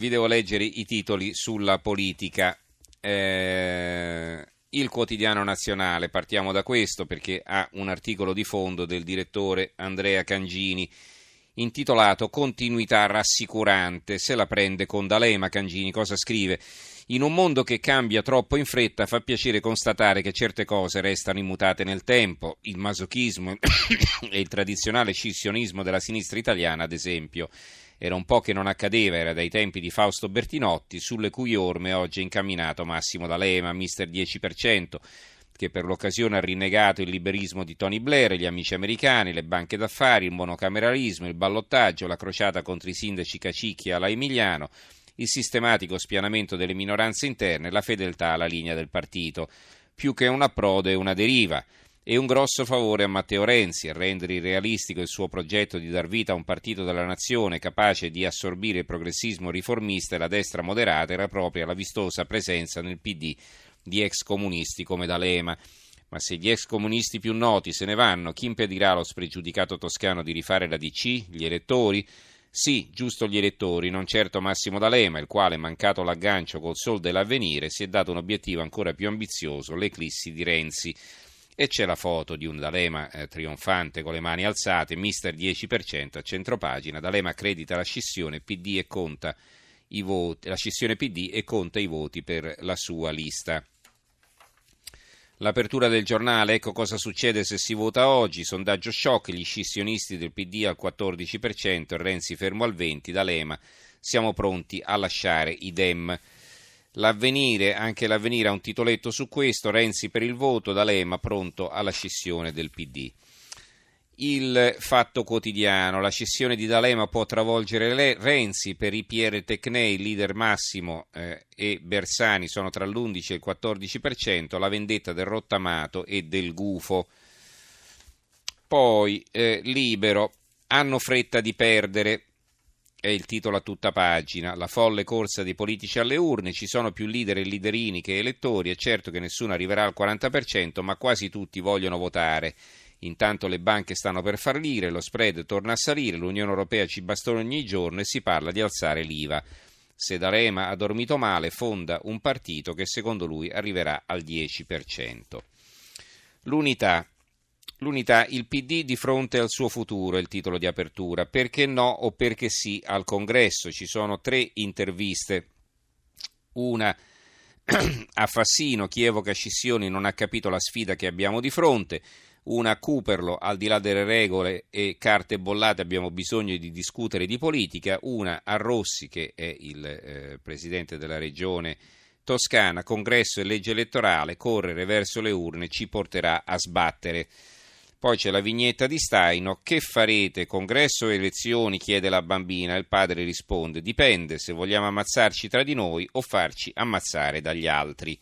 Vi devo leggere i titoli sulla politica. Eh, il quotidiano nazionale, partiamo da questo perché ha un articolo di fondo del direttore Andrea Cangini intitolato Continuità rassicurante, se la prende con D'Alema Cangini, cosa scrive? In un mondo che cambia troppo in fretta fa piacere constatare che certe cose restano immutate nel tempo, il masochismo e il tradizionale scissionismo della sinistra italiana ad esempio. Era un po' che non accadeva, era dai tempi di Fausto Bertinotti, sulle cui orme oggi è incamminato Massimo D'Alema, mister 10%, che per l'occasione ha rinnegato il liberismo di Tony Blair, gli amici americani, le banche d'affari, il monocameralismo, il ballottaggio, la crociata contro i sindaci Cacicchi alla Emiliano, il sistematico spianamento delle minoranze interne, la fedeltà alla linea del partito. Più che un approdo è una deriva e un grosso favore a Matteo Renzi a rendere irrealistico il suo progetto di dar vita a un partito della nazione capace di assorbire il progressismo riformista e la destra moderata era proprio la vistosa presenza nel PD di ex comunisti come D'Alema. Ma se gli ex comunisti più noti se ne vanno, chi impedirà allo spregiudicato toscano di rifare la DC? Gli elettori? Sì, giusto gli elettori, non certo Massimo D'Alema, il quale, mancato l'aggancio col sol dell'avvenire, si è dato un obiettivo ancora più ambizioso, l'eclissi di Renzi e c'è la foto di un D'Alema eh, trionfante con le mani alzate, mister 10% a centropagina, D'Alema accredita la scissione PD e conta i voti, la scissione PD e conta i voti per la sua lista. L'apertura del giornale, ecco cosa succede se si vota oggi, sondaggio shock, gli scissionisti del PD al 14%, Renzi fermo al 20%, D'Alema, siamo pronti a lasciare i Dem. L'avvenire, anche l'avvenire ha un titoletto su questo, Renzi per il voto, D'Alema pronto alla scissione del PD. Il fatto quotidiano, la scissione di D'Alema può travolgere le, Renzi per i Pierre Tecnei, leader massimo eh, e Bersani sono tra l'11 e il 14%, la vendetta del rottamato e del gufo. Poi eh, libero, hanno fretta di perdere, è il titolo a tutta pagina. La folle corsa dei politici alle urne, ci sono più leader e leaderini che elettori, è certo che nessuno arriverà al 40%, ma quasi tutti vogliono votare. Intanto le banche stanno per fallire, lo spread torna a salire, l'Unione Europea ci bastona ogni giorno e si parla di alzare l'IVA. Se D'Alema ha dormito male, fonda un partito che secondo lui arriverà al 10%. L'unità L'unità, il PD di fronte al suo futuro è il titolo di apertura. Perché no o perché sì al congresso? Ci sono tre interviste. Una a Fassino, chi evoca scissioni non ha capito la sfida che abbiamo di fronte. Una a Cooperlo, al di là delle regole e carte bollate abbiamo bisogno di discutere di politica. Una a Rossi, che è il eh, presidente della regione toscana, congresso e legge elettorale, correre verso le urne ci porterà a sbattere. Poi c'è la vignetta di Staino. Che farete? Congresso o elezioni? chiede la bambina. Il padre risponde: Dipende se vogliamo ammazzarci tra di noi o farci ammazzare dagli altri.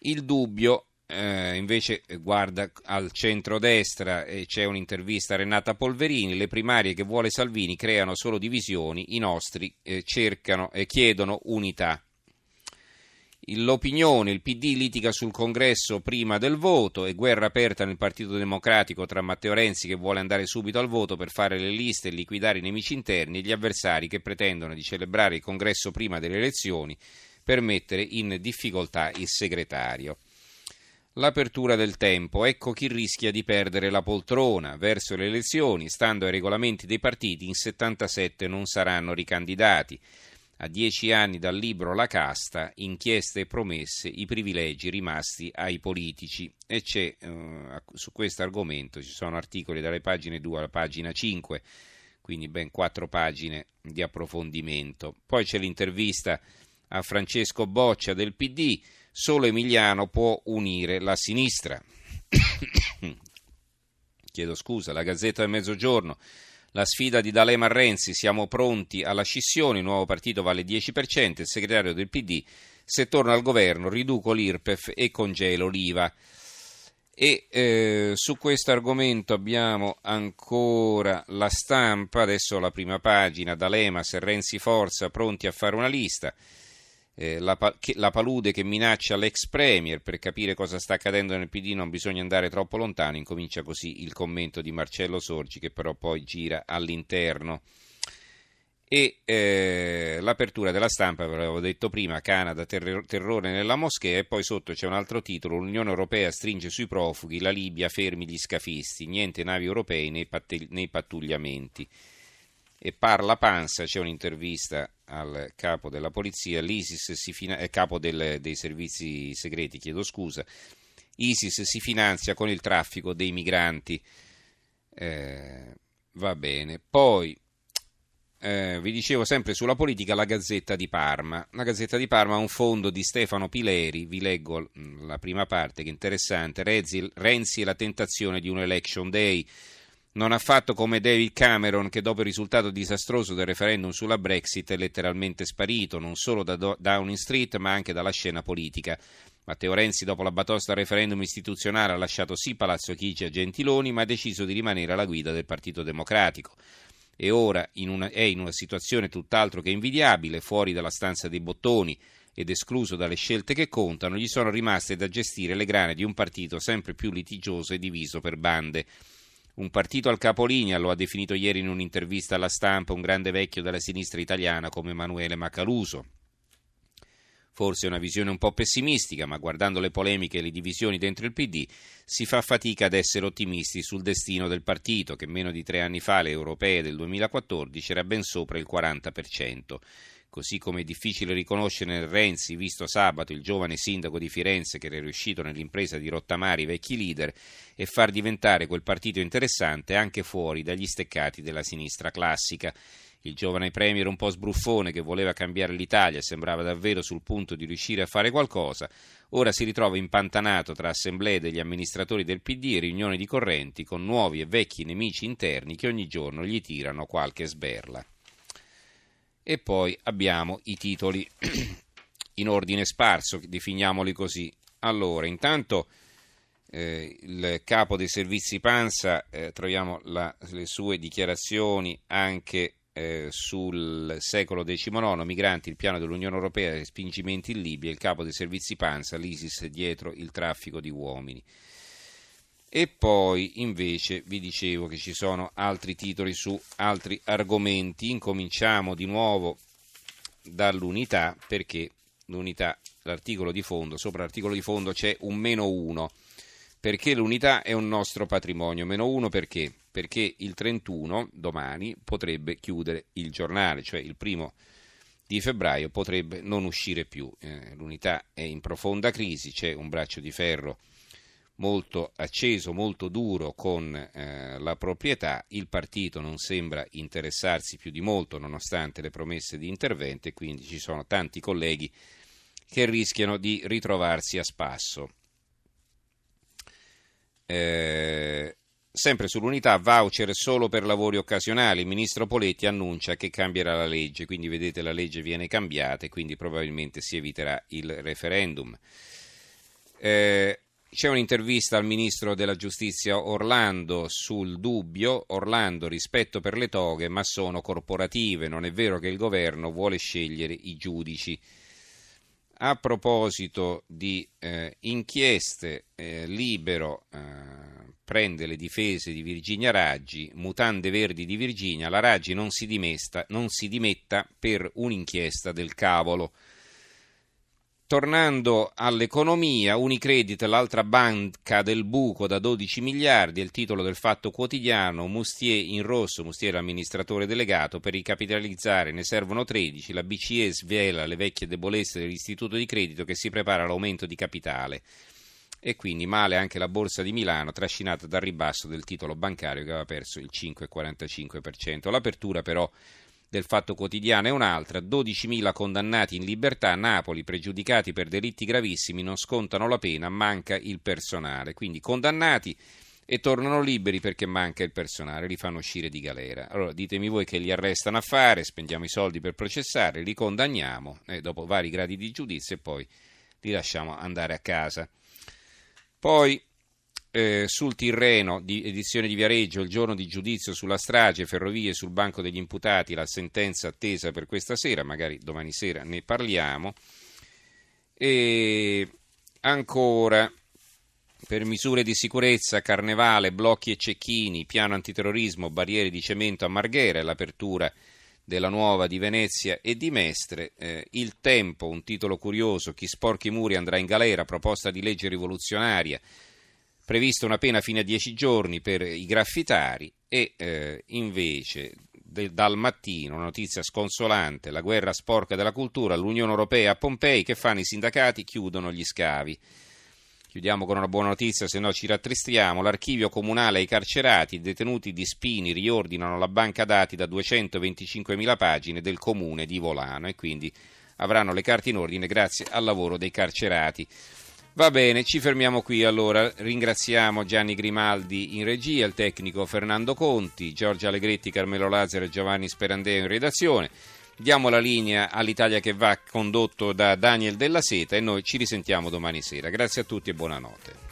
Il dubbio eh, invece guarda al centro-destra e c'è un'intervista a Renata Polverini. Le primarie che vuole Salvini creano solo divisioni, i nostri eh, cercano e chiedono unità l'opinione, il PD litiga sul congresso prima del voto e guerra aperta nel Partito Democratico tra Matteo Renzi che vuole andare subito al voto per fare le liste e liquidare i nemici interni e gli avversari che pretendono di celebrare il congresso prima delle elezioni per mettere in difficoltà il segretario. L'apertura del tempo, ecco chi rischia di perdere la poltrona. Verso le elezioni, stando ai regolamenti dei partiti, in 77 non saranno ricandidati a dieci anni dal libro La casta, inchieste e promesse, i privilegi rimasti ai politici. E c'è eh, su questo argomento, ci sono articoli dalle pagine 2 alla pagina 5, quindi ben quattro pagine di approfondimento. Poi c'è l'intervista a Francesco Boccia del PD, solo Emiliano può unire la sinistra. Chiedo scusa, la Gazzetta del Mezzogiorno la sfida di D'Alema a Renzi, siamo pronti alla scissione, il nuovo partito vale il 10%, il segretario del PD, se torno al governo riduco l'IRPEF e congelo l'IVA. E eh, su questo argomento abbiamo ancora la stampa, adesso la prima pagina, D'Alema, se Renzi Forza, pronti a fare una lista eh, la, la, palude che minaccia l'ex premier per capire cosa sta accadendo nel PD non bisogna andare troppo lontano incomincia così il commento di Marcello Sorgi che però poi gira all'interno e eh, l'apertura della stampa, ve l'avevo detto prima, Canada, terror- terrore nella moschea e poi sotto c'è un altro titolo, l'Unione Europea stringe sui profughi, la Libia fermi gli scafisti, niente navi europee nei, patte- nei pattugliamenti. E parla Panza, c'è un'intervista al capo della polizia, l'ISIS si fina- eh, capo del, dei servizi segreti, chiedo scusa, ISIS si finanzia con il traffico dei migranti. Eh, va bene, poi eh, vi dicevo sempre sulla politica la Gazzetta di Parma. La Gazzetta di Parma ha un fondo di Stefano Pileri, vi leggo la prima parte che è interessante, Renzi, Renzi e la tentazione di un election day. Non ha fatto come David Cameron che dopo il risultato disastroso del referendum sulla Brexit è letteralmente sparito, non solo da Downing Street ma anche dalla scena politica. Matteo Renzi dopo la batosta al referendum istituzionale ha lasciato sì Palazzo Chigi a Gentiloni ma ha deciso di rimanere alla guida del Partito Democratico e ora in una, è in una situazione tutt'altro che invidiabile, fuori dalla stanza dei bottoni ed escluso dalle scelte che contano, gli sono rimaste da gestire le grane di un partito sempre più litigioso e diviso per bande. Un partito al capolinea, lo ha definito ieri in un'intervista alla stampa un grande vecchio della sinistra italiana come Emanuele Macaluso. Forse una visione un po' pessimistica, ma guardando le polemiche e le divisioni dentro il PD si fa fatica ad essere ottimisti sul destino del partito, che meno di tre anni fa, le europee del 2014, era ben sopra il 40%. Così come è difficile riconoscere nel Renzi, visto sabato, il giovane sindaco di Firenze che era riuscito nell'impresa di rottamare i vecchi leader e far diventare quel partito interessante anche fuori dagli steccati della sinistra classica. Il giovane premier un po' sbruffone che voleva cambiare l'Italia sembrava davvero sul punto di riuscire a fare qualcosa, ora si ritrova impantanato tra assemblee degli amministratori del PD e riunioni di correnti con nuovi e vecchi nemici interni che ogni giorno gli tirano qualche sberla. E poi abbiamo i titoli in ordine sparso, definiamoli così. Allora, intanto eh, il capo dei servizi Panza, eh, troviamo la, le sue dichiarazioni anche eh, sul secolo XIX, migranti, il piano dell'Unione Europea, respingimenti in Libia, il capo dei servizi Panza, l'ISIS dietro il traffico di uomini. E poi invece vi dicevo che ci sono altri titoli su altri argomenti. Incominciamo di nuovo dall'unità perché l'unità, l'articolo di fondo, sopra l'articolo di fondo c'è un meno uno perché l'unità è un nostro patrimonio. Meno uno perché? Perché il 31, domani, potrebbe chiudere il giornale, cioè il primo di febbraio potrebbe non uscire più. Eh, l'unità è in profonda crisi, c'è un braccio di ferro molto acceso, molto duro con eh, la proprietà, il partito non sembra interessarsi più di molto nonostante le promesse di intervento e quindi ci sono tanti colleghi che rischiano di ritrovarsi a spasso. Eh, sempre sull'unità, voucher solo per lavori occasionali. Il ministro Poletti annuncia che cambierà la legge, quindi vedete la legge viene cambiata e quindi probabilmente si eviterà il referendum. Eh, c'è un'intervista al ministro della giustizia Orlando sul dubbio, Orlando rispetto per le toghe, ma sono corporative, non è vero che il governo vuole scegliere i giudici. A proposito di eh, inchieste, eh, Libero eh, prende le difese di Virginia Raggi, mutande verdi di Virginia, la Raggi non si, dimesta, non si dimetta per un'inchiesta del cavolo. Tornando all'economia, Unicredit, l'altra banca del buco da 12 miliardi, è il titolo del fatto quotidiano, Mustier in rosso, Mustier l'amministratore delegato, per ricapitalizzare ne servono 13, la BCE svela le vecchie debolezze dell'istituto di credito che si prepara all'aumento di capitale e quindi male anche la borsa di Milano trascinata dal ribasso del titolo bancario che aveva perso il 5,45%. L'apertura però del Fatto Quotidiano è un'altra, 12.000 condannati in libertà, Napoli pregiudicati per delitti gravissimi non scontano la pena, manca il personale, quindi condannati e tornano liberi perché manca il personale, li fanno uscire di galera. Allora ditemi voi che li arrestano a fare, spendiamo i soldi per processare, li condanniamo eh, dopo vari gradi di giudizio e poi li lasciamo andare a casa. Poi eh, sul Tirreno, di edizione di Viareggio, il giorno di giudizio sulla strage, ferrovie sul banco degli imputati, la sentenza attesa per questa sera, magari domani sera ne parliamo. E ancora, per misure di sicurezza, carnevale, blocchi e cecchini, piano antiterrorismo, barriere di cemento a Marghera, l'apertura della Nuova di Venezia e di Mestre. Eh, il Tempo, un titolo curioso, chi sporchi i muri andrà in galera, proposta di legge rivoluzionaria, prevista una pena fino a dieci giorni per i graffitari e eh, invece de, dal mattino una notizia sconsolante, la guerra sporca della cultura, l'Unione Europea a Pompei, che fanno i sindacati? Chiudono gli scavi. Chiudiamo con una buona notizia, se no ci rattristiamo. L'archivio comunale ai carcerati, i detenuti di Spini riordinano la banca dati da 225.000 pagine del comune di Volano e quindi avranno le carte in ordine grazie al lavoro dei carcerati. Va bene, ci fermiamo qui allora. Ringraziamo Gianni Grimaldi in regia, il tecnico Fernando Conti, Giorgio Allegretti, Carmelo Lazzaro e Giovanni Sperandeo in redazione. Diamo la linea all'Italia che va condotto da Daniel Della Seta e noi ci risentiamo domani sera. Grazie a tutti e buonanotte.